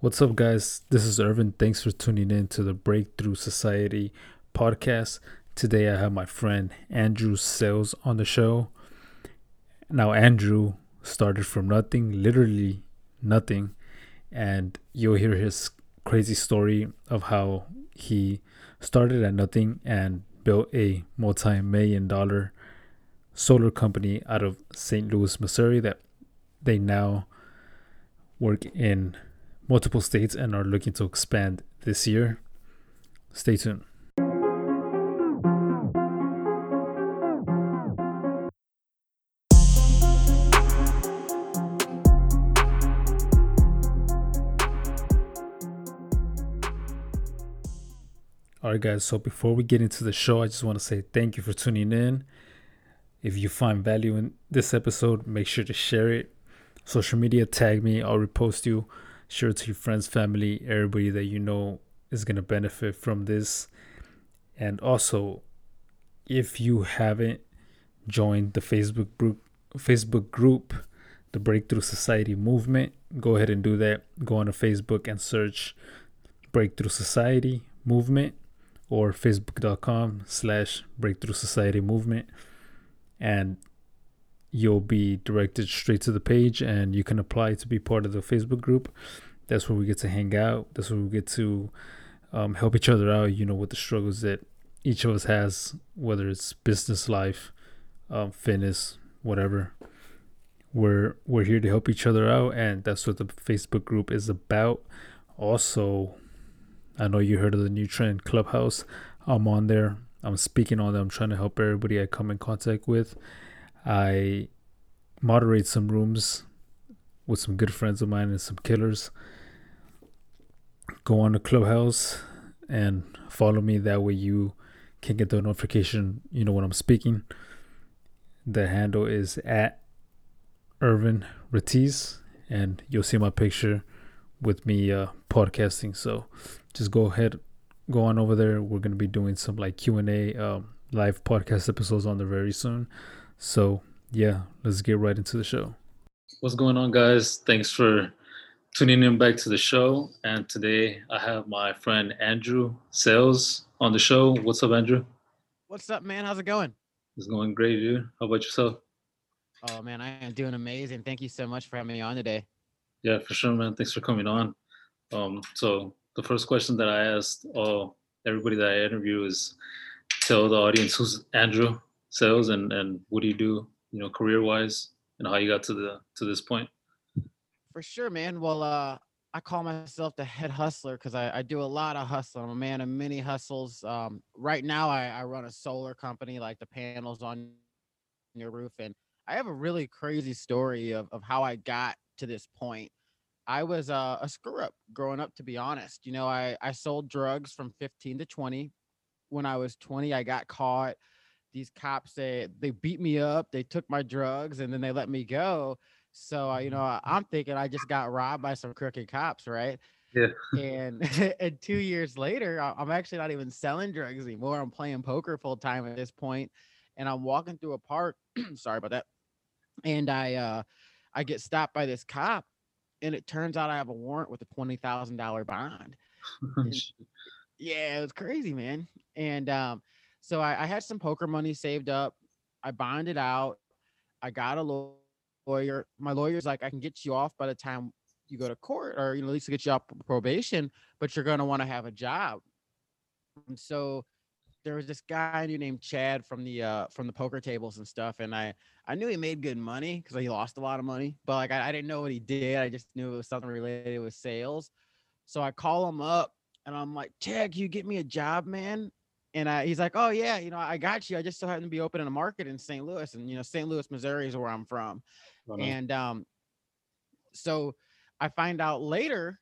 What's up, guys? This is Irvin. Thanks for tuning in to the Breakthrough Society podcast. Today, I have my friend Andrew Sales on the show. Now, Andrew started from nothing, literally nothing, and you'll hear his crazy story of how he started at nothing and built a multi million dollar solar company out of St. Louis, Missouri that they now work in multiple states and are looking to expand this year. Stay tuned. All right, guys. So before we get into the show, I just want to say thank you for tuning in. If you find value in this episode, make sure to share it. Social media, tag me, I'll repost you share to your friends, family, everybody that you know is going to benefit from this. And also, if you haven't joined the Facebook group, Facebook group, the Breakthrough Society Movement, go ahead and do that. Go on to Facebook and search Breakthrough Society Movement or facebook.com slash Breakthrough Society Movement. And you'll be directed straight to the page and you can apply to be part of the Facebook group. That's where we get to hang out. That's where we get to um, help each other out, you know, with the struggles that each of us has, whether it's business life, um, fitness, whatever. We're we're here to help each other out, and that's what the Facebook group is about. Also, I know you heard of the new trend Clubhouse. I'm on there. I'm speaking on them. I'm trying to help everybody I come in contact with. I moderate some rooms with some good friends of mine and some killers. Go on to Clubhouse and follow me. That way you can get the notification, you know, when I'm speaking. The handle is at Irvin Ratiz, and you'll see my picture with me uh, podcasting. So just go ahead, go on over there. We're gonna be doing some like Q and A um, live podcast episodes on there very soon. So, yeah, let's get right into the show. What's going on, guys? Thanks for tuning in back to the show. And today I have my friend Andrew Sales on the show. What's up, Andrew? What's up, man? How's it going? It's going great, dude. How about yourself? Oh, man, I am doing amazing. Thank you so much for having me on today. Yeah, for sure, man. Thanks for coming on. Um, so the first question that I asked all everybody that I interview is tell the audience who's Andrew sales and and what do you do you know career wise and how you got to the to this point for sure man. Well uh i call myself the head hustler because I, I do a lot of hustling i'm a man of many hustles. Um right now I, I run a solar company like the panels on your roof and i have a really crazy story of, of how i got to this point. I was uh, a screw up growing up to be honest. You know i i sold drugs from 15 to 20 when i was 20 i got caught. These cops they they beat me up. They took my drugs and then they let me go so uh, you know mm-hmm. i'm thinking i just got robbed by some crooked cops right yeah and and two years later i'm actually not even selling drugs anymore i'm playing poker full time at this point and i'm walking through a park sorry about that and i uh i get stopped by this cop and it turns out i have a warrant with a $20000 bond yeah it was crazy man and um so I, I had some poker money saved up. I bonded out. I got a lawyer. My lawyer's like, I can get you off by the time you go to court, or you know, at least get you off probation, but you're gonna want to have a job. And so there was this guy named Chad from the uh from the poker tables and stuff, and I I knew he made good money because he lost a lot of money, but like I, I didn't know what he did. I just knew it was something related with sales. So I call him up and I'm like, Chad, can you get me a job, man? And I, he's like, "Oh yeah, you know, I got you. I just so happen to be open in a market in St. Louis, and you know, St. Louis, Missouri is where I'm from." And um, so I find out later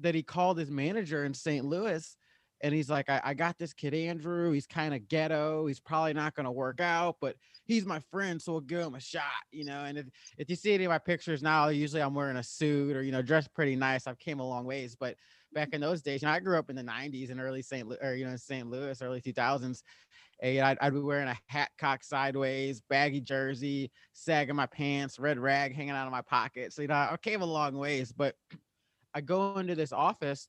that he called his manager in St. Louis, and he's like, I, I got this kid Andrew. He's kind of ghetto. He's probably not going to work out, but he's my friend, so we'll give him a shot, you know." And if if you see any of my pictures now, usually I'm wearing a suit or you know, dressed pretty nice. I've came a long ways, but back in those days. You know, I grew up in the 90s and early St. Louis, or you know, St. Louis, early 2000s. And I'd, I'd, be wearing a hat cocked sideways, baggy jersey, sagging my pants, red rag hanging out of my pocket. So, you know, I came a long ways, but I go into this office,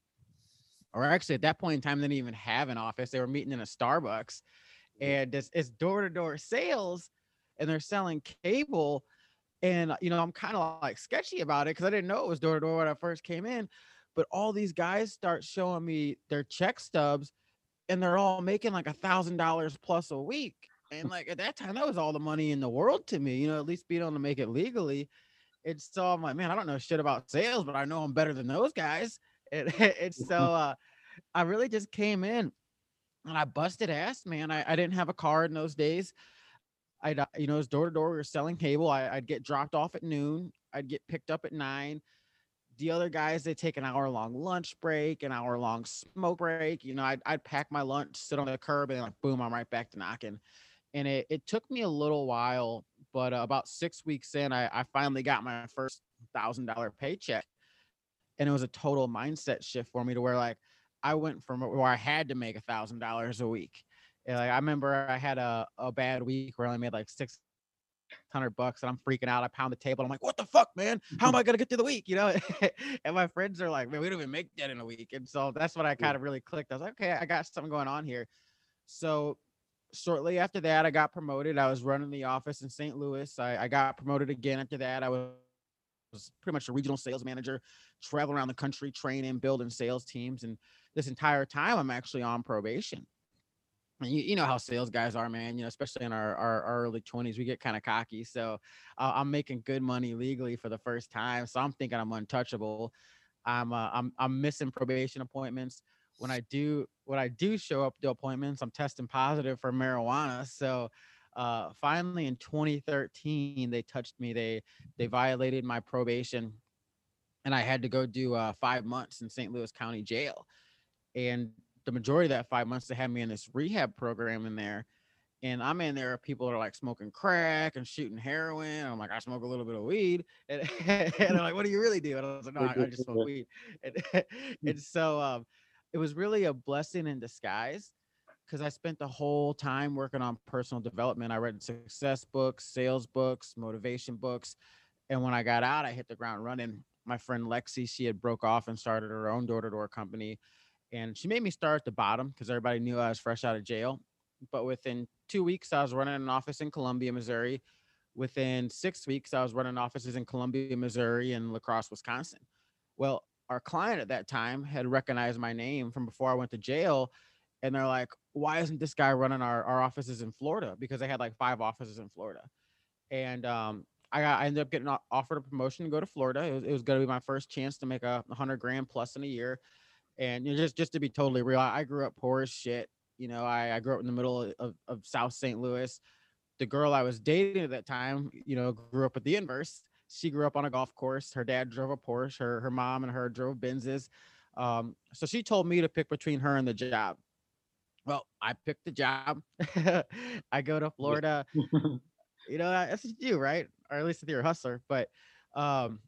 or actually at that point in time, they didn't even have an office. They were meeting in a Starbucks, mm-hmm. and it's, it's door-to-door sales, and they're selling cable. And you know, I'm kind of like sketchy about it because I didn't know it was door to door when I first came in. But all these guys start showing me their check stubs, and they're all making like a thousand dollars plus a week. And like at that time, that was all the money in the world to me. You know, at least being able to make it legally. It's so I'm like, man, I don't know shit about sales, but I know I'm better than those guys. And it's so uh, I really just came in and I busted ass, man. I, I didn't have a car in those days. I'd, uh, you know, it was door to door. We were selling cable. I, I'd get dropped off at noon. I'd get picked up at nine. The other guys, they take an hour long lunch break, an hour long smoke break. You know, I'd, I'd pack my lunch, sit on the curb, and like, boom, I'm right back to knocking. And it, it took me a little while, but uh, about six weeks in, I, I finally got my first thousand dollar paycheck. And it was a total mindset shift for me to where like I went from where I had to make a thousand dollars a week. And, like I remember I had a, a bad week where I only made like six hundred bucks and I'm freaking out. I pound the table. I'm like, what the fuck, man? How am I gonna get through the week? You know? and my friends are like, man, we don't even make that in a week. And so that's what I kind of really clicked. I was like, okay, I got something going on here. So shortly after that, I got promoted. I was running the office in St. Louis. I, I got promoted again after that. I was was pretty much a regional sales manager, traveling around the country, training, building sales teams. And this entire time, I'm actually on probation. You, you know how sales guys are, man. You know, especially in our, our, our early 20s, we get kind of cocky. So uh, I'm making good money legally for the first time. So I'm thinking I'm untouchable. I'm uh, I'm I'm missing probation appointments. When I do when I do show up to appointments, I'm testing positive for marijuana. So uh, finally in 2013 they touched me they they violated my probation and i had to go do uh, five months in st louis county jail and the majority of that five months they had me in this rehab program in there and i'm in there people are like smoking crack and shooting heroin i'm like i smoke a little bit of weed and, and they're like what do you really do and i was like no i, I just smoke weed and, and so um, it was really a blessing in disguise because I spent the whole time working on personal development. I read success books, sales books, motivation books. And when I got out, I hit the ground running. My friend Lexi, she had broke off and started her own door-to-door company. And she made me start at the bottom because everybody knew I was fresh out of jail. But within two weeks, I was running an office in Columbia, Missouri. Within six weeks, I was running offices in Columbia, Missouri and La Crosse, Wisconsin. Well, our client at that time had recognized my name from before I went to jail and they're like, why isn't this guy running our, our offices in Florida? Because they had like five offices in Florida. And um, I got, I ended up getting offered a promotion to go to Florida. It was, it was going to be my first chance to make a hundred grand plus in a year. And you know, just, just to be totally real, I, grew up poor as shit. You know, I, I grew up in the middle of, of South St. Louis. The girl I was dating at that time, you know, grew up at the inverse. She grew up on a golf course. Her dad drove a Porsche. Her, her mom and her drove Benzes. Um, so she told me to pick between her and the job well, I picked the job. I go to Florida. you know, that's what you do, right? Or at least if you're a hustler. But um,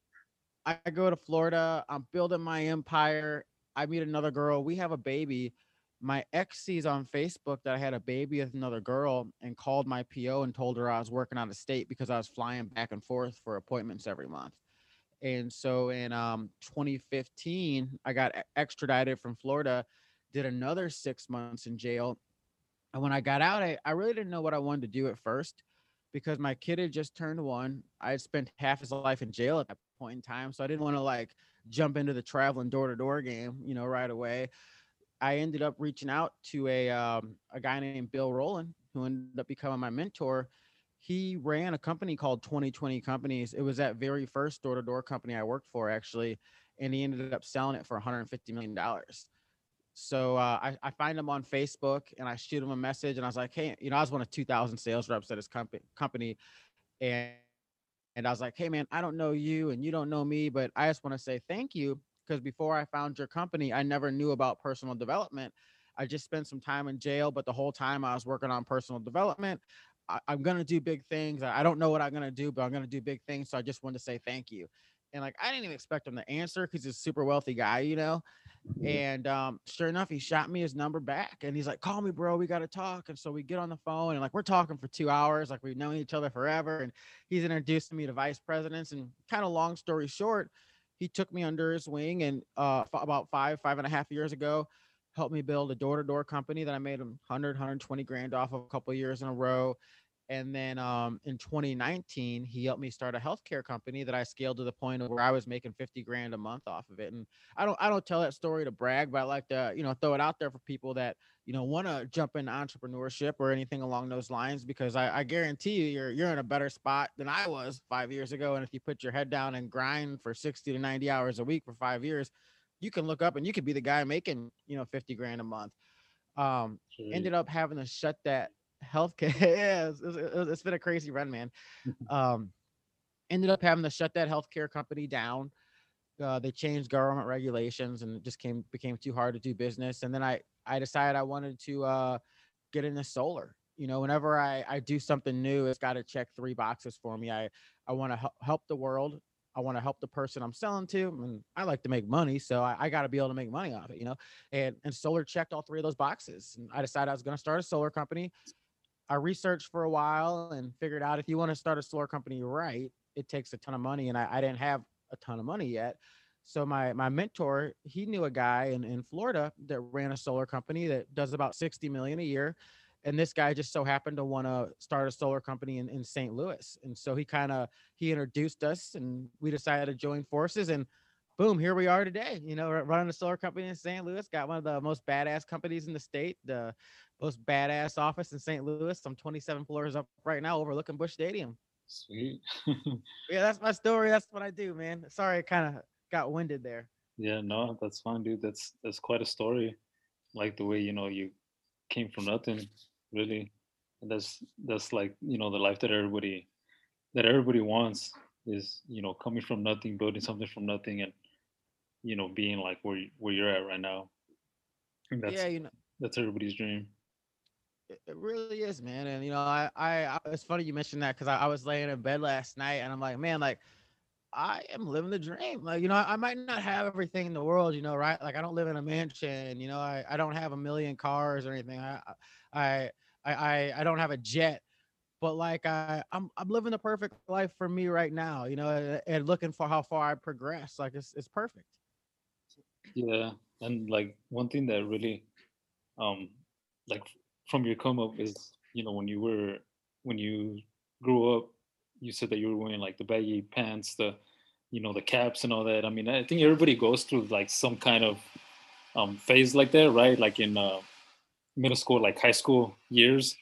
I go to Florida. I'm building my empire. I meet another girl. We have a baby. My ex sees on Facebook that I had a baby with another girl and called my PO and told her I was working out of state because I was flying back and forth for appointments every month. And so in um, 2015, I got extradited from Florida did another six months in jail. And when I got out, I, I really didn't know what I wanted to do at first because my kid had just turned one. I had spent half his life in jail at that point in time. So I didn't want to like jump into the traveling door to door game, you know, right away. I ended up reaching out to a um, a guy named Bill Rowland, who ended up becoming my mentor. He ran a company called 2020 Companies. It was that very first door to door company I worked for, actually, and he ended up selling it for 150 million dollars. So uh, I, I find him on Facebook and I shoot him a message and I was like, hey, you know, I was one of 2,000 sales reps at his company, company, and and I was like, hey man, I don't know you and you don't know me, but I just want to say thank you because before I found your company, I never knew about personal development. I just spent some time in jail, but the whole time I was working on personal development. I, am gonna do big things. I don't know what I'm gonna do, but I'm gonna do big things. So I just wanted to say thank you. And like I didn't even expect him to answer because he's a super wealthy guy, you know. And um, sure enough, he shot me his number back and he's like, call me, bro. We got to talk. And so we get on the phone and like we're talking for two hours, like we've known each other forever. And he's introducing me to vice presidents. And kind of long story short, he took me under his wing and uh, f- about five five and a half years ago helped me build a door-to-door company that i made him 100 120 grand off of a couple of years in a row and then um, in 2019 he helped me start a healthcare company that i scaled to the point of where i was making 50 grand a month off of it and i don't i don't tell that story to brag but i like to you know throw it out there for people that you know want to jump into entrepreneurship or anything along those lines because I, I guarantee you you're you're in a better spot than I was five years ago. And if you put your head down and grind for 60 to 90 hours a week for five years, you can look up and you could be the guy making you know 50 grand a month. Um, ended up having to shut that healthcare. yeah, it's, it's, it's been a crazy run, man. um, ended up having to shut that healthcare company down. Uh, they changed government regulations and it just came became too hard to do business. And then I I decided I wanted to uh, get into solar. You know, whenever I, I do something new, it's got to check three boxes for me. I, I want to help the world. I want to help the person I'm selling to, and I like to make money, so I, I got to be able to make money off it, you know. And and solar checked all three of those boxes, and I decided I was going to start a solar company. I researched for a while and figured out if you want to start a solar company right, it takes a ton of money, and I, I didn't have a ton of money yet. So my my mentor, he knew a guy in, in Florida that ran a solar company that does about 60 million a year. And this guy just so happened to want to start a solar company in, in St. Louis. And so he kind of he introduced us and we decided to join forces and boom, here we are today. You know, running a solar company in St. Louis, got one of the most badass companies in the state, the most badass office in St. Louis. I'm 27 floors up right now overlooking Busch Stadium. Sweet. yeah, that's my story. That's what I do, man. Sorry, I kind of got winded there. Yeah, no, that's fine, dude. That's that's quite a story. Like the way you know you came from nothing, really. And that's that's like you know the life that everybody that everybody wants is you know coming from nothing, building something from nothing, and you know being like where where you're at right now. And that's yeah, you know, that's everybody's dream. It, really is, man. And you know, I, I, I it's funny you mentioned that because I, I was laying in bed last night and I'm like, man, like I am living the dream. Like, you know, I, I might not have everything in the world, you know, right? Like I don't live in a mansion, you know, I, I don't have a million cars or anything. I I I I don't have a jet, but like I I'm I'm living the perfect life for me right now, you know, and looking for how far I progress. Like it's it's perfect. Yeah. And like one thing that really um like from your come up is, you know, when you were when you grew up you said that you were wearing like the baggy pants, the you know the caps and all that. I mean, I think everybody goes through like some kind of um, phase like that, right? Like in uh, middle school, like high school years.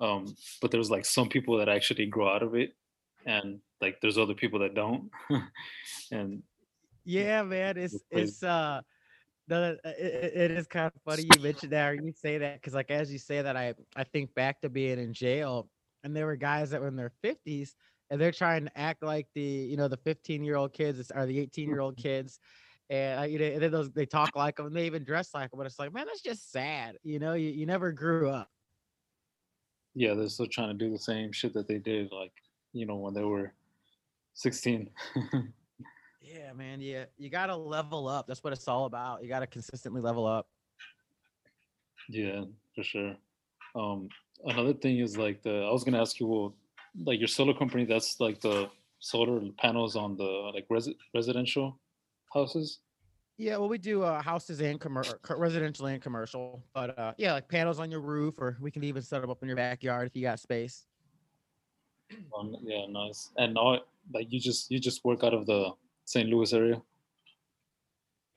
Um, but there's like some people that actually grow out of it, and like there's other people that don't. and yeah, man, it's it's uh the it, it is kind of funny you mentioned that or you say that because like as you say that I I think back to being in jail and there were guys that were in their 50s and they're trying to act like the you know the 15 year old kids or the 18 year old kids and you know and then those they talk like them and they even dress like them but it's like man that's just sad you know you, you never grew up. Yeah they're still trying to do the same shit that they did like you know when they were 16 yeah man yeah you gotta level up that's what it's all about you gotta consistently level up yeah for sure um another thing is like the I was gonna ask you, well, like your solar company, that's like the solar panels on the like res- residential houses. Yeah, well, we do uh, houses and commercial, residential and commercial. But uh, yeah, like panels on your roof, or we can even set them up in your backyard if you got space. Um, yeah, nice. And now, like you just you just work out of the St. Louis area.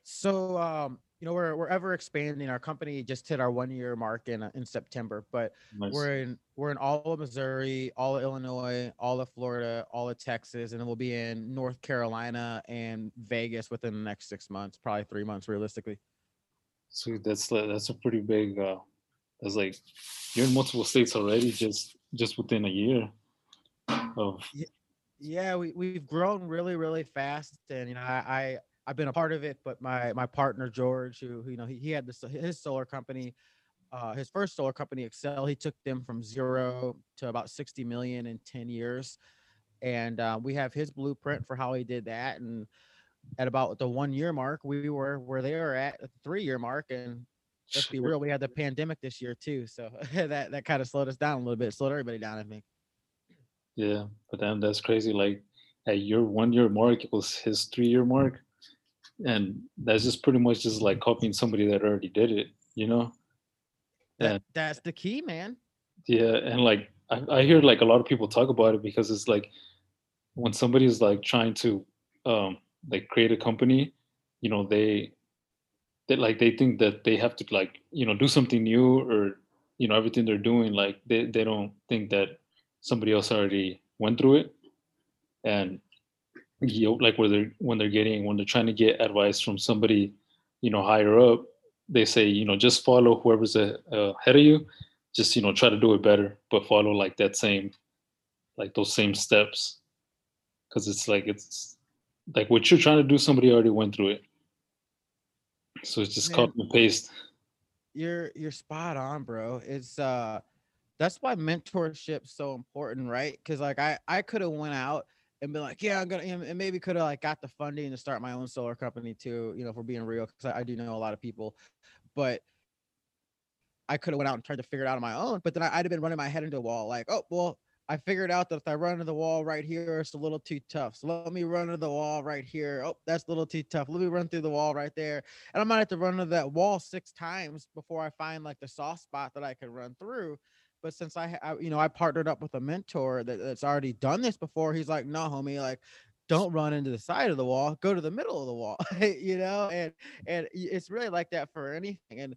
So um, you know we're we're ever expanding our company just hit our one year mark in in september but nice. we're in we're in all of missouri all of illinois all of florida all of texas and then we'll be in north carolina and vegas within the next six months probably three months realistically so that's that's a pretty big uh that's like you're in multiple states already just just within a year of yeah we, we've grown really really fast and you know i, I I've been a part of it, but my my partner George, who, who you know he, he had this his solar company, uh, his first solar company Excel, he took them from zero to about 60 million in 10 years, and uh, we have his blueprint for how he did that. And at about the one year mark, we were where they were at, the three year mark, and let's be real, we had the pandemic this year too, so that that kind of slowed us down a little bit, slowed everybody down, I think. Yeah, but then that's crazy. Like at your one year mark equals his three year mark, and that's just pretty much just like copying somebody that already did it, you know. That, And that's the key, man. yeah, and like I, I hear like a lot of people talk about it because it's like when somebody's like trying to um like create a company, you know, they they like they think that they have to like you know do something new or you know everything they're doing like they, they don't think that somebody else already went through it. And you know, like where they're when they're getting when they're trying to get advice from somebody you know higher up they say you know just follow whoever's ahead of you. Just you know try to do it better but follow like that same like those same steps. Because it's like it's like what you're trying to do somebody already went through it. So it's just Man. copy and paste. You're you're spot on, bro. It's uh that's why mentorship's so important, right? Because like I I could have went out and been like, yeah, I'm gonna and maybe could have like got the funding to start my own solar company too. You know, if we're being real, because I, I do know a lot of people, but I could have went out and tried to figure it out on my own. But then I, I'd have been running my head into a wall, like, oh well, I figured out that if I run into the wall right here, it's a little too tough. So let me run into the wall right here. Oh, that's a little too tough. Let me run through the wall right there. And I might have to run into that wall six times before I find like the soft spot that I can run through. But since I, I you know, I partnered up with a mentor that, that's already done this before, he's like, no, homie, like, don't run into the side of the wall, go to the middle of the wall, you know, and and it's really like that for anything. And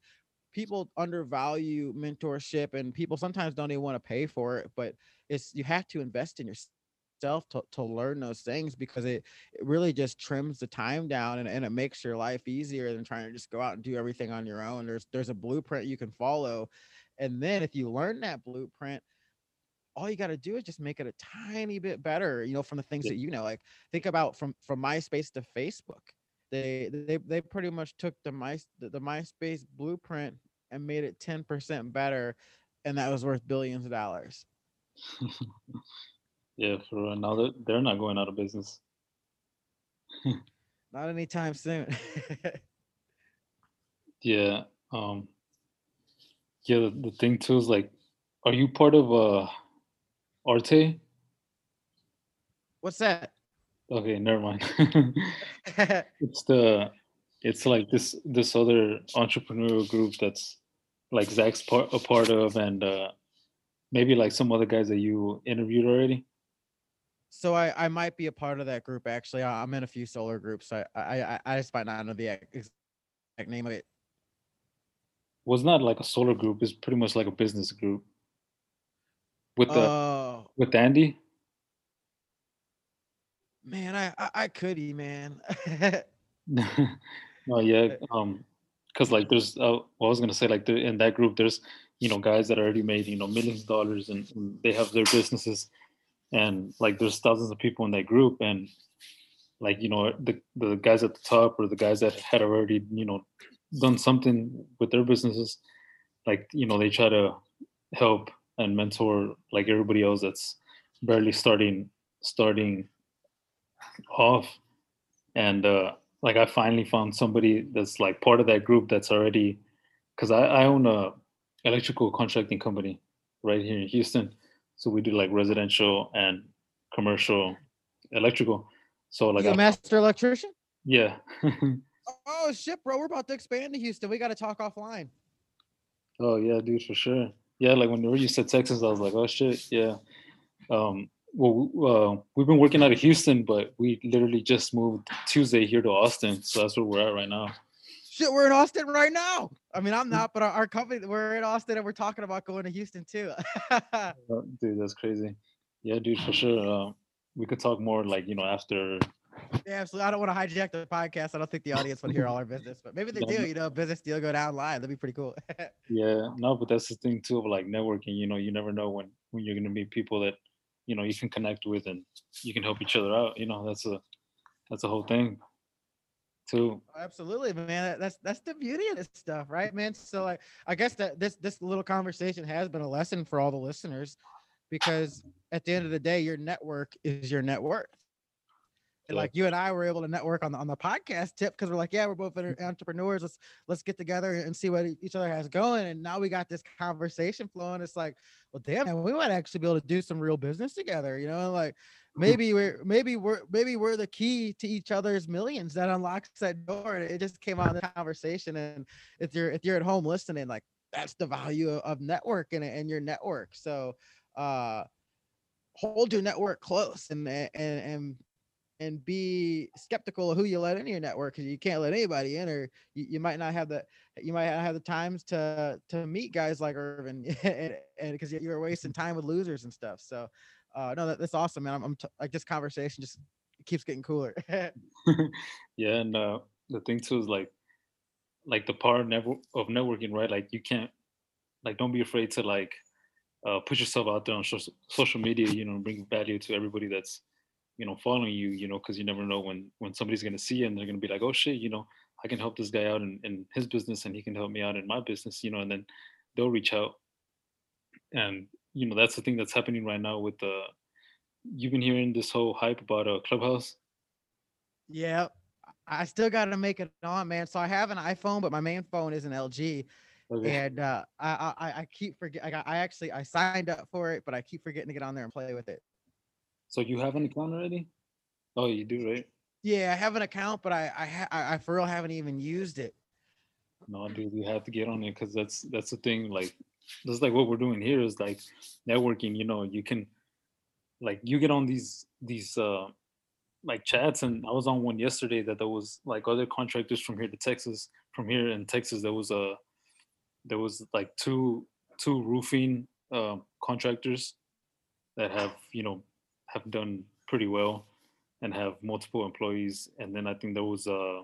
people undervalue mentorship, and people sometimes don't even want to pay for it, but it's you have to invest in yourself to, to learn those things because it, it really just trims the time down and, and it makes your life easier than trying to just go out and do everything on your own. There's there's a blueprint you can follow. And then if you learn that blueprint, all you got to do is just make it a tiny bit better, you know, from the things Yeah. that you know. Like think about from from MySpace to Facebook. They they they pretty much took the my the, the MySpace blueprint and made it 10% better and that was worth billions of dollars. yeah for real. now that they're not going out of business Not anytime soon. Yeah. Um yeah, the, the thing too is like are you part of uh Arte? What's that? Okay, never mind. it's the it's like this this other entrepreneurial group that's like Zach's part a part of and uh maybe like some other guys that you interviewed already. so I, I might be a part of that group actually. I'm in a few solar groups. I I I- I just might not know the exact name of it. Was not like a solar group, it's pretty much like a business group. With the Oh with Andy. man, I I, I could be man. no, yeah, um, because like there's, uh, well, I was gonna say like the, in that group, there's you know guys that already made you know millions of dollars and, and they have their businesses, and like there's thousands of people in that group, and like you know the the guys at the top or the guys that had already you know done something with their businesses, like you know they try to help and mentor like everybody else that's barely starting starting off. And uh like i finally found somebody that's like part of that group that's already because I, I own a electrical contracting company right here in houston. So we do like residential and commercial electrical. So like you a master electrician? yeah Oh shit, bro, we're about to expand to Houston. We got to talk offline. oh yeah dude for sure yeah like when you said texas i was like oh shit yeah um well uh, we've been working out of houston but we literally just moved tuesday here to austin so that's where we're at right now Shit, we're in Austin right now. I mean, I'm not, but our, our company, we're in Austin and we're talking about going to Houston too. Uh, dude that's crazy yeah dude for sure uh, we could talk more like you know after yeah, absolutely. I don't want to hijack the podcast. I don't think the audience want to hear all our business, but maybe they do. You know, business deal go down live. That'd be pretty cool. yeah no but that's the thing too of like networking you know you never know when when you're going to meet people that you know you can connect with and you can help each other out you know that's a that's a whole thing too Absolutely, man. That's that's the beauty of this stuff, right, man? So like I guess that this this little conversation has been a lesson for all the listeners because at the end of the day, your network is your net worth. Yeah. like you and I were able to network on the on the podcast tip because we're like, yeah, we're both entrepreneurs. Let's let's get together and see what each other has going. And now we got this conversation flowing. It's like, well, damn, man, we might actually be able to do some real business together, you know, like maybe we're maybe we're maybe we're the key to each other's millions that unlocks that door. And it just came out in the conversation. And if you're if you're at home listening, like that's the value of, of network and, and your network. So uh hold your network close and and and and be skeptical of who you let into your network because you can't let anybody in or you, you might not have the you might not have the times to to meet guys like Irvin and because you're wasting time with losers and stuff. So uh no that, that's awesome man. I'm, I'm t- like this conversation just keeps getting cooler. yeah, and uh, the thing too is like like the power of, network- of networking, right? Like you can't like don't be afraid to like uh, put yourself out there on social social media, you know, bring value to everybody that's you know following you you know because you never know when when somebody's going to see you and they're going to be like oh shit you know i can help this guy out in, in his business and he can help me out in my business you know and then they'll reach out. And you know that's the thing that's happening right now with the you've been hearing this whole hype about a uh, clubhouse? Yeah i still got to make it on man. So i have an iphone but my main phone is an lg okay. and uh, I, I i keep forget I, got, I actually i signed up for it but i keep forgetting to get on there and play with it so you have an account already? Oh, you do, right? Yeah, I have an account, but I I ha- I, for real haven't even used it. No, dude, you have to get on it because that's that's the thing. Like, that's like what we're doing here is like networking. You know, you can like you get on these these uh like chats, and I was on one yesterday that there was like other contractors from here to Texas. From here in Texas, there was a there was like two two roofing uh, contractors that have you know have done pretty well and have multiple employees. And then I think there was uh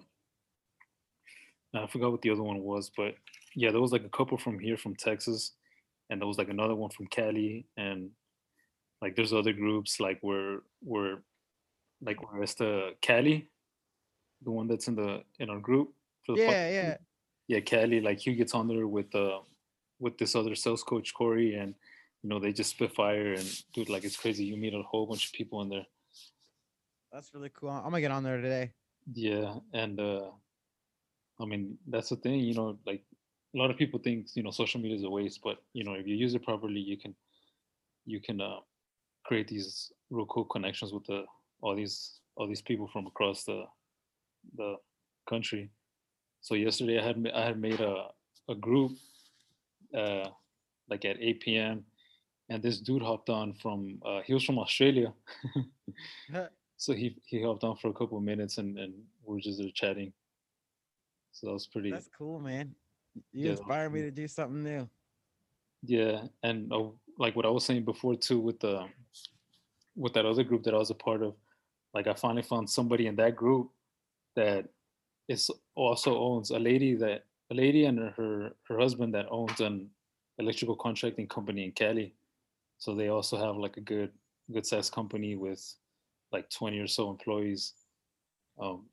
I forgot what the other one was, but yeah, there was like a couple from here from Texas, and there was like another one from Cali, and like there's other groups like where where like where it's the Cali, the one that's in the in our group. For the yeah, yeah, yeah. Cali, like he gets on there with uh with this other sales coach Corey, and you know they just spit fire and dude like it's crazy. You meet a whole bunch of people in there. That's really cool. I'm gonna get on there today. Yeah and uh i mean that's the thing you know like a lot of people think you know social media is a waste but you know if you use it properly you can you can uh, create these real cool connections with the all these all these people from across the the country. So yesterday i had i had made a a group uh like at 8 p.m and this dude hopped on from uh, he was from Australia. so he he hopped on for a couple of minutes and and we are just there chatting. So that was pretty. That's cool, man. You yeah, inspired me to do something new. Yeah, and uh, like what I was saying before too, with the with that other group that I was a part of, like I finally found somebody in that group that is also owns a lady that a lady and her her husband that owns an electrical contracting company in Cali so they also have like a good good size company with like 20 or so employees. Um,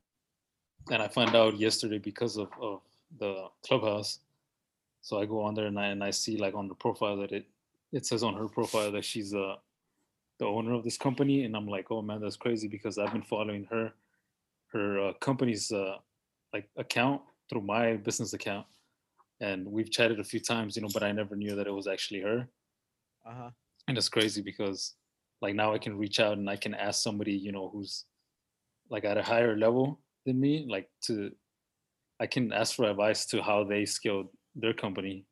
and I found out yesterday because of, of the clubhouse. So I go on there and I and I see like on the profile that it it says on her profile that she's uh the owner of this company and I'm like, oh man, that's crazy because I've been following her her uh, company's uh, like account through my business account, and we've chatted a few times, you know, but I never knew that it was actually her. Uh-huh and it's crazy because like now I can reach out and I can ask somebody, you know, who's like at a higher level than me, like to I can ask for advice to how they scaled their company.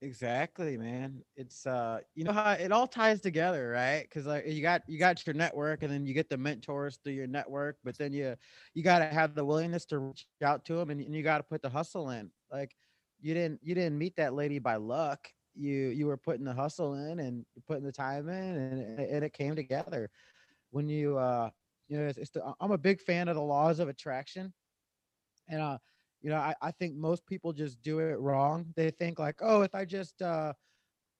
Exactly, man. It's uh you know how it all ties together, right? Cuz like you got you got your network and then you get the mentors through your network, but then you you got to have the willingness to reach out to them and, and you got to put the hustle in. Like you didn't you didn't meet that lady by luck you you were putting the hustle in and putting the time in and, and it came together. When you uh you know it's, it's the, i'm a big fan of the laws of attraction. And uh you know I, I think most people just do it wrong. They think like oh if i just uh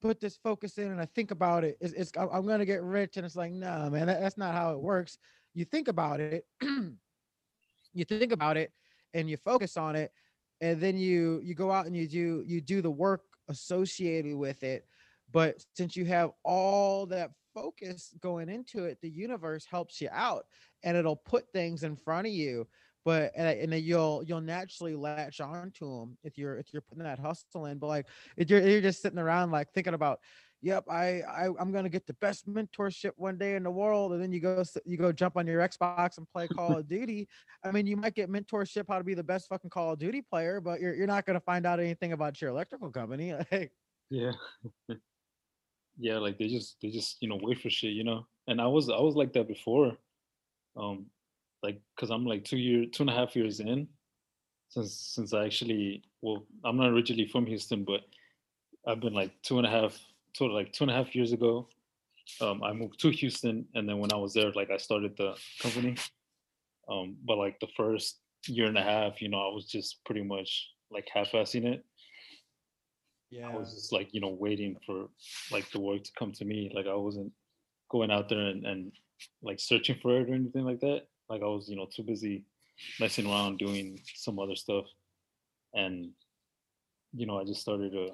put this focus in and i think about it it's, it's i'm gonna get rich. And it's like no man that, that's not how it works. You think about it you think about it and you focus on it and then you you go out and you do you do the work associated with it. But since you have all that focus going into it, the universe helps you out and it'll put things in front of you. But and, and you'll you'll naturally latch on to them if you're if you're putting that hustle in. But like if you're you're just sitting around like thinking about yep, I, I I'm gonna get the best mentorship one day in the world, and then you go you go jump on your Xbox and play Call of Duty. I mean, you might get mentorship how to be the best fucking Call of Duty player, but you're you're not gonna find out anything about your electrical company. like yeah, yeah, like they just they just you know wait for shit, you know. And I was I was like that before, um, like because I'm like two year two and a half years in since since I actually well I'm not originally from Houston, but I've been like two and a half so like two and a half years ago, um, I moved to Houston, and then when I was there, like I started the company. Um, but like the first year and a half, you know, I was just pretty much like half-assing it. Yeah. I was just like, you know, waiting for like the work to come to me. Like I wasn't going out there and, and like searching for it or anything like that. Like I was, you know, too busy messing around doing some other stuff. And, you know, I just started to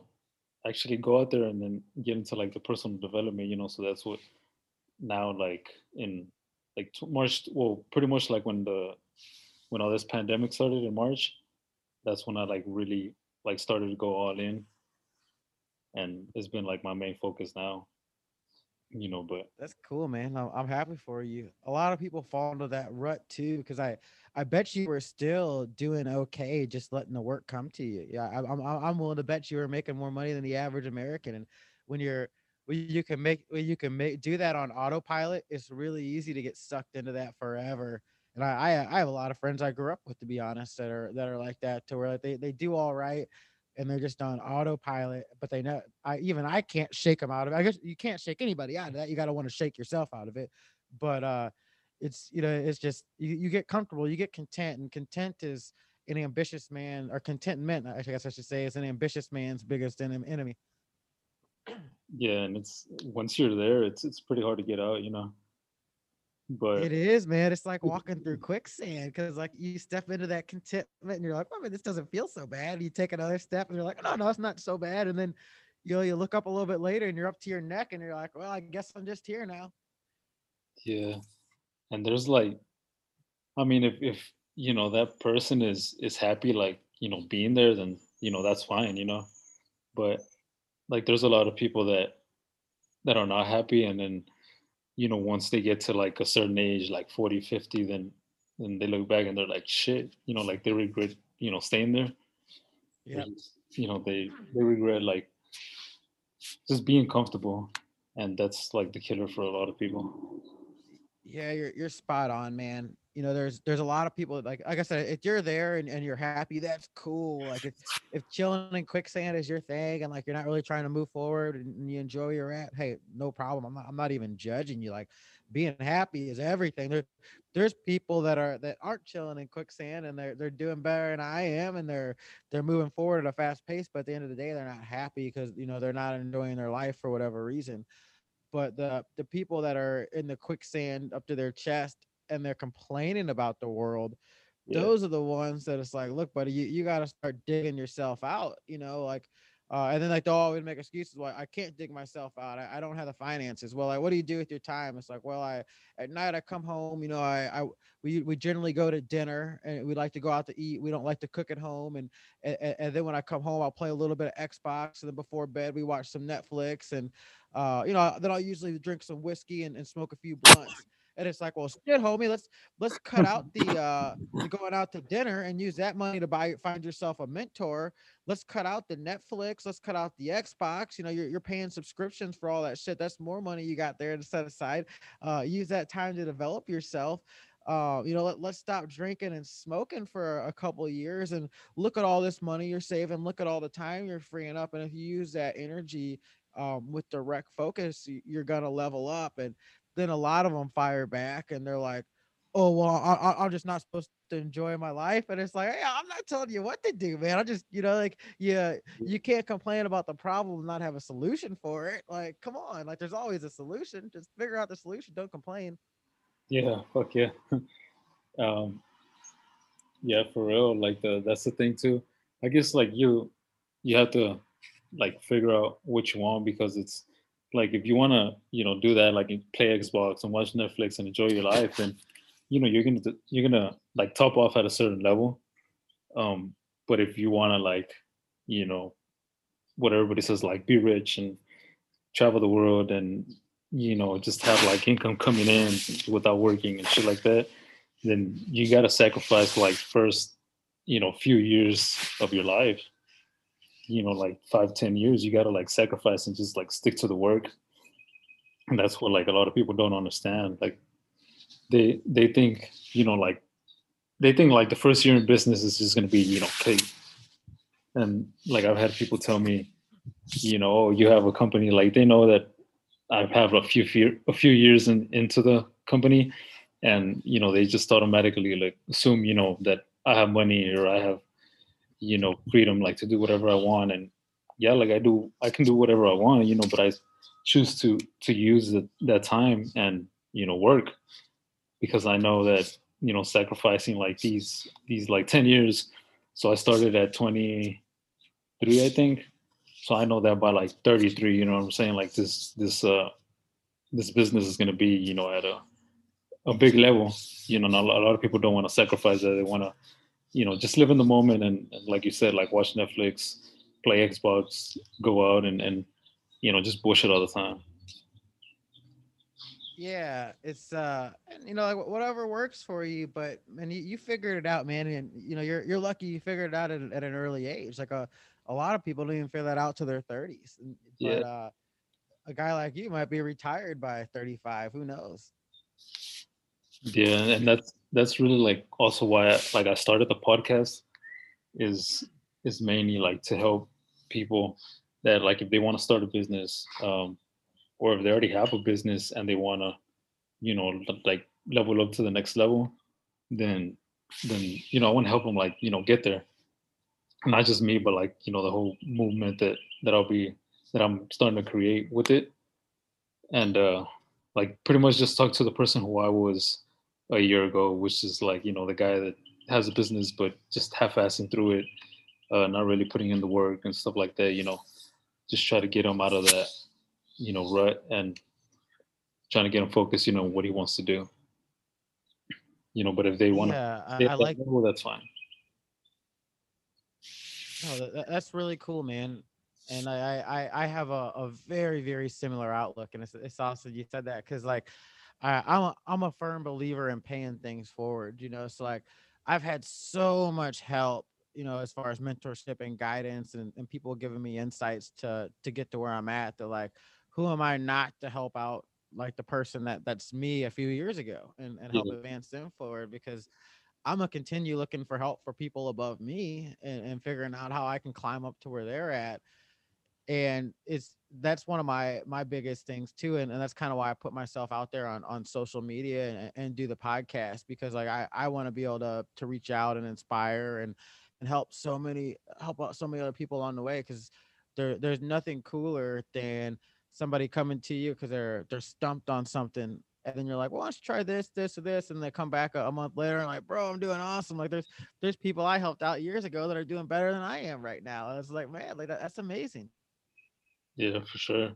actually go out there and then get into like the personal development you know so that's what now like in like march well pretty much like when the when all this pandemic started in march that's when i like really like started to go all in. And it's been like my main focus now you know but that's cool man i'm, I'm happy for you. A lot of people fall into that rut too because i i bet you were still doing okay just letting the work come to you. Yeah I, i'm i'm willing to bet you were making more money than the average american and when you're when you can make when you can make do that on autopilot it's really easy to get sucked into that forever. And I, I i have a lot of friends i grew up with to be honest that are that are like that to where they, they do all right and they're just on autopilot. But they know I even I can't shake them out of it. I guess you can't shake anybody out of that. You got to want to shake yourself out of it. But uh, it's you know it's just you, you get comfortable, you get content, and content is an ambitious man or contentment. I guess I should say is an ambitious man's biggest enemy. Yeah, and it's once you're there, it's it's pretty hard to get out. You know. But it is, man. It's like walking through quicksand because, like, you step into that contentment and you're like, "Oh, man, this doesn't feel so bad." You take another step and you're like, "No, no, it's not so bad." And then, you know, you look up a little bit later and you're up to your neck and you're like, "Well, I guess I'm just here now." Yeah, and there's like, I mean, if if you know that person is is happy, like you know, being there, then you know that's fine, you know. But like, there's a lot of people that that are not happy, and then you know, once they get to like a certain age, like 40, 50, then then they look back and they're like, shit, you know, like they regret, you know, staying there. Yeah. You know, they they regret like just being comfortable. And that's like the killer for a lot of people. Yeah, you're you're spot on, man. You know there's there's a lot of people like like i said if you're there and, and you're happy that's cool. Like if if chilling in quicksand is your thing and like you're not really trying to move forward and you enjoy you're at hey no problem. I'm not, I'm not even judging you. Like being happy is everything. There there's people that are that aren't chilling in quicksand and they're they're doing better than i am and they're they're moving forward at a fast pace but at the end of the day they're not happy because you know they're not enjoying their life for whatever reason but the the people that are in the quicksand up to their chest and they're complaining about the world yeah. those are the ones that it's like look buddy you, you got to start digging yourself out you know like uh, and then like they'll always make excuses why I can't dig myself out. I, I don't have the finances. Well, like, what do you do with your time? It's like, well, I at night I come home. You know, I, I we we generally go to dinner and we like to go out to eat. We don't like to cook at home. And, and and then when I come home, I'll play a little bit of Xbox. And then before bed, we watch some Netflix. And uh, you know, then I'll usually drink some whiskey and, and smoke a few blunts and it's like, well, shit, homie, let's let's cut out the uh the going out to dinner and use that money to buy find yourself a mentor. Let's cut out the Netflix, let's cut out the Xbox. You know, you're you're paying subscriptions for all that shit. That's more money you got there to set aside. Uh use that time to develop yourself. Uh, you know, let, let's stop drinking and smoking for a couple of years and look at all this money you're saving, look at all the time you're freeing up. And if you use that energy um, with direct focus, you're gonna level up. And then a lot of them fire back and they're like, oh well I, am just not supposed to enjoy my life. And it's like hey, i'm not telling you what to do man. I just you know like yeah you can't complain about the problem and not have a solution for it. Like come on. Like there's always a solution. Just figure out the solution. Don't complain. Yeah fuck yeah. Um yeah for real like the that's the thing too. I guess like you you have to like figure out what you want because it's like if you want to you know do that like play xbox and watch netflix and enjoy your life then you know you're gonna you're gonna like top off at a certain level. Um but if you want to like you know what everybody says like be rich and travel the world and you know just have like income coming in without working and shit like that then you got to sacrifice like first you know few years of your life you know like five ten years you got to like sacrifice and just like stick to the work. And that's what like a lot of people don't understand. Like they they think you know like they think like the first year in business is just going to be you know cake. And like i've had people tell me you know oh, you have a company like they know that i have a few a few years in, into the company. And you know they just automatically like assume you know that i have money or i have you know freedom like to do whatever i want. And yeah like i do i can do whatever i want you know but i choose to to use the, that time and you know work. Because i know that you know sacrificing like these these like 10 years. So i started at 23 i think. So i know that by like 33 you know what i'm saying? Like this this uh this business is going to be you know at a a big level. You know a lot of people don't want to sacrifice that. They want to you know just live in the moment and, and, like you said like watch netflix play xbox go out and and you know just bullshit all the time. Yeah it's uh you know like whatever works for you but and you, you figured it out man and you know you're you're lucky you figured it out at, at an early age. Like a a lot of people don't even figure that out to their 30s but yeah. uh a guy like you might be retired by 35 who knows yeah and that's that's really like also why I, like i started the podcast is is mainly like to help people that like if they want to start a business um or if they already have a business and they want to you know like level up to the next level then then you know i want to help them like you know get there. Not just me but like you know the whole movement that that i'll be that i'm starting to create with it. And uh like pretty much just talk to the person who i was a year ago, which is like you know the guy that has a business but just half-assing through it, uh, not really putting in the work and stuff like that. You know, just try to get him out of that you know rut and trying to get him focused. You know what he wants to do. You know, but if they want yeah, to, I, I like. Well, that's fine. Oh, that, that's really cool, man. And I, I, I have a, a very, very similar outlook, and it's, it's awesome you said that because, like, I, I'm a, I'm a firm believer in paying things forward. You know, so like I've had so much help, you know, as far as mentorship and guidance, and, and people giving me insights to to get to where I'm at. They're like, who am I not to help out like the person that that's me a few years ago and, and help yeah. advance them forward because I'm gonna continue looking for help for people above me and, and figuring out how I can climb up to where they're at and it's that's one of my my biggest things too and, and that's kind of why i put myself out there on on social media and, and do the podcast because like i i want to be able to to reach out and inspire and and help so many help out so many other people on the way because there there's nothing cooler than somebody coming to you because they're they're stumped on something and then you're like, well, let's try this, this, or this, and they come back a, a, month later and like, bro, I'm doing awesome. Like, there's there's people I helped out years ago that are doing better than I am right now. And it's like, man, like that, that's amazing. Yeah, for sure.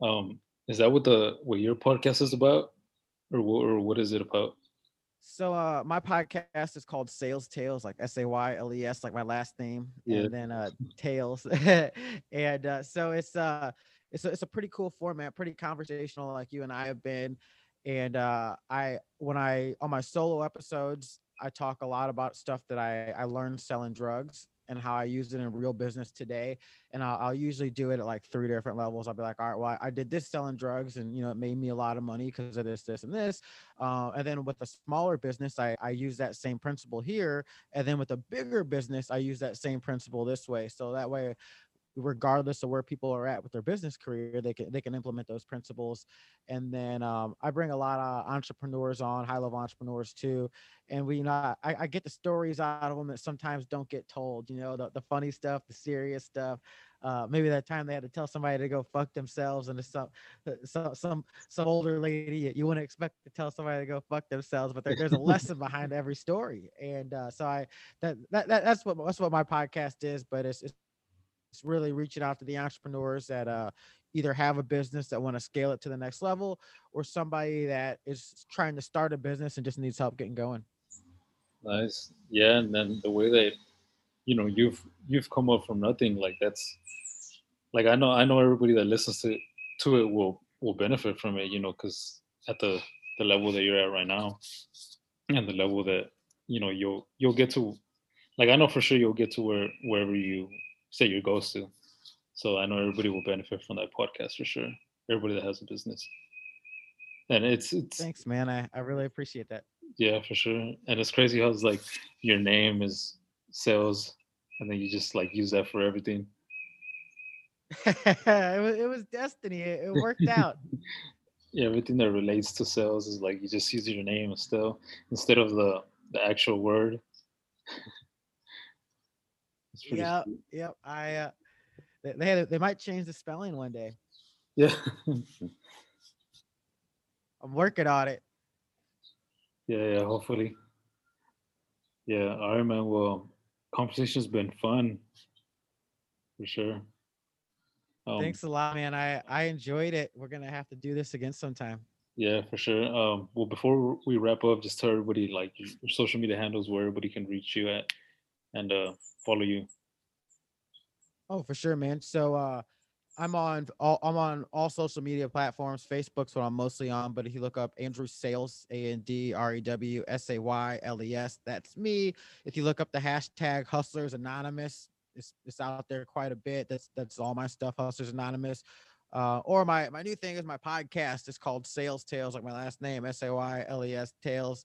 Um, is that what the what your podcast is about, or or what is it about? So uh my podcast is called Sayles Tales, like S A Y L E S, like my last name, yeah. and then uh Tales, and uh, so it's uh it's a, it's a pretty cool format, pretty conversational, like you and I have been, and uh I when I on my solo episodes I talk a lot about stuff that I I learned selling drugs and how I use it in real business today. And I'll, I'll, usually do it at like three different levels. I'll be like, all right, well, I did this selling drugs and, you know, it made me a lot of money because of this, this, and this. Uh, and then with a smaller business, I, I use that same principle here. And then with a bigger business, I use that same principle this way. So that way regardless of where people are at with their business career they can they can implement those principles. And then um, i bring a lot of entrepreneurs on high level entrepreneurs too. And we you know I, I get the stories out of them that sometimes don't get told you know the, the funny stuff the serious stuff. Uh, maybe that time they had to tell somebody to go fuck themselves and some some some some older lady. You wouldn't expect to tell somebody to go fuck themselves but there, there's a lesson behind every story. And uh, so i that, that that's what that's what my podcast is but it's it's really reaching out to the entrepreneurs that uh, either have a business that want to scale it to the next level or somebody that is trying to start a business and just needs help getting going. Nice. Yeah. And then the way that, you know, you've, you've come up from nothing like that's like, I know, I know everybody that listens to, to it will will benefit from it. You know, because at the the level that you're at right now, and the level that you know you'll you'll get to, like I know for sure you'll get to where wherever you say your goals to. So I know everybody will benefit from that podcast for sure. Everybody that has a business. And it's it's Thanks, man. I, I really appreciate that. yeah, for sure. And it's crazy how it's like your name is Sayles and then you just like use that for everything. it, was, it was destiny. It, it worked out. Yeah, everything that relates to sales is like you just use your name still instead of the the actual word. Pretty yep. I uh, they they, had, they might change the spelling one day. Yeah. I'm working on it. yeah, yeah, hopefully. Yeah, all right, man. Well, conversation's been fun for sure. Um, Thanks a lot, man. I I enjoyed it. We're gonna have to do this again sometime. Yeah, for sure. Um, well, before we wrap up, just tell everybody like your, your social media handles where everybody can reach you at and uh, follow you. Oh, for sure, man. So uh I'm on all I'm on all social media platforms. Facebook's what I'm mostly on, but if you look up Andrew Sayles, A N D R E W S A Y L E S, that's me. If you look up the hashtag Hustlers Anonymous, it's it's out there quite a bit. That's that's all my stuff, Hustlers Anonymous. Uh, or my my new thing is my podcast. It's called Sayles Tales, like my last name, S A Y L E S Tales,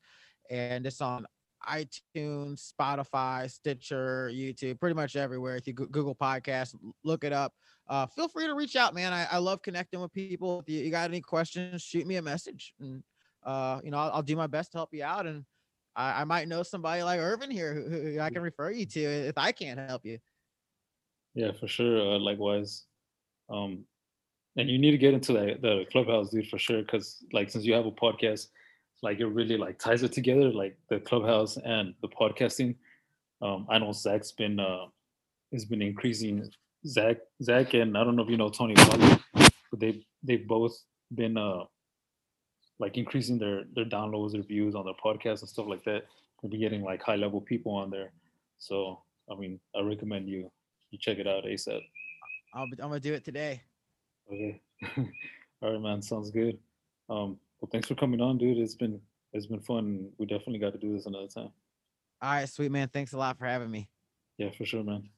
and it's on iTunes, Spotify, Stitcher, YouTube, pretty much everywhere. If you Google Podcast, look it up. Uh, feel free to reach out, man. I, I love connecting with people. If you, you got any questions, shoot me a message, and uh, you know I'll, I'll do my best to help you out. And I, I might know somebody like Irvin here who, who I can refer you to if I can't help you. Yeah, for sure. Uh, likewise. Um, and you need to get into that the clubhouse, dude, for sure. Because like since you have a podcast, like it really like ties it together, like the clubhouse and the podcasting. Um, I know Zach's been uh, has been increasing. Zach, Zach, and I don't know if you know Tony, but they they've both been uh like increasing their their downloads, their views on their podcast and stuff like that. They'll be getting like high level people on there. So I mean, I recommend you you check it out ASAP. I'll be, I'm gonna do it today. Okay. All right, man. Sounds good. Um, well, thanks for coming on, dude. It's been it's been fun. We definitely got to do this another time. All right, sweet man. Thanks a lot for having me. Yeah, for sure, man.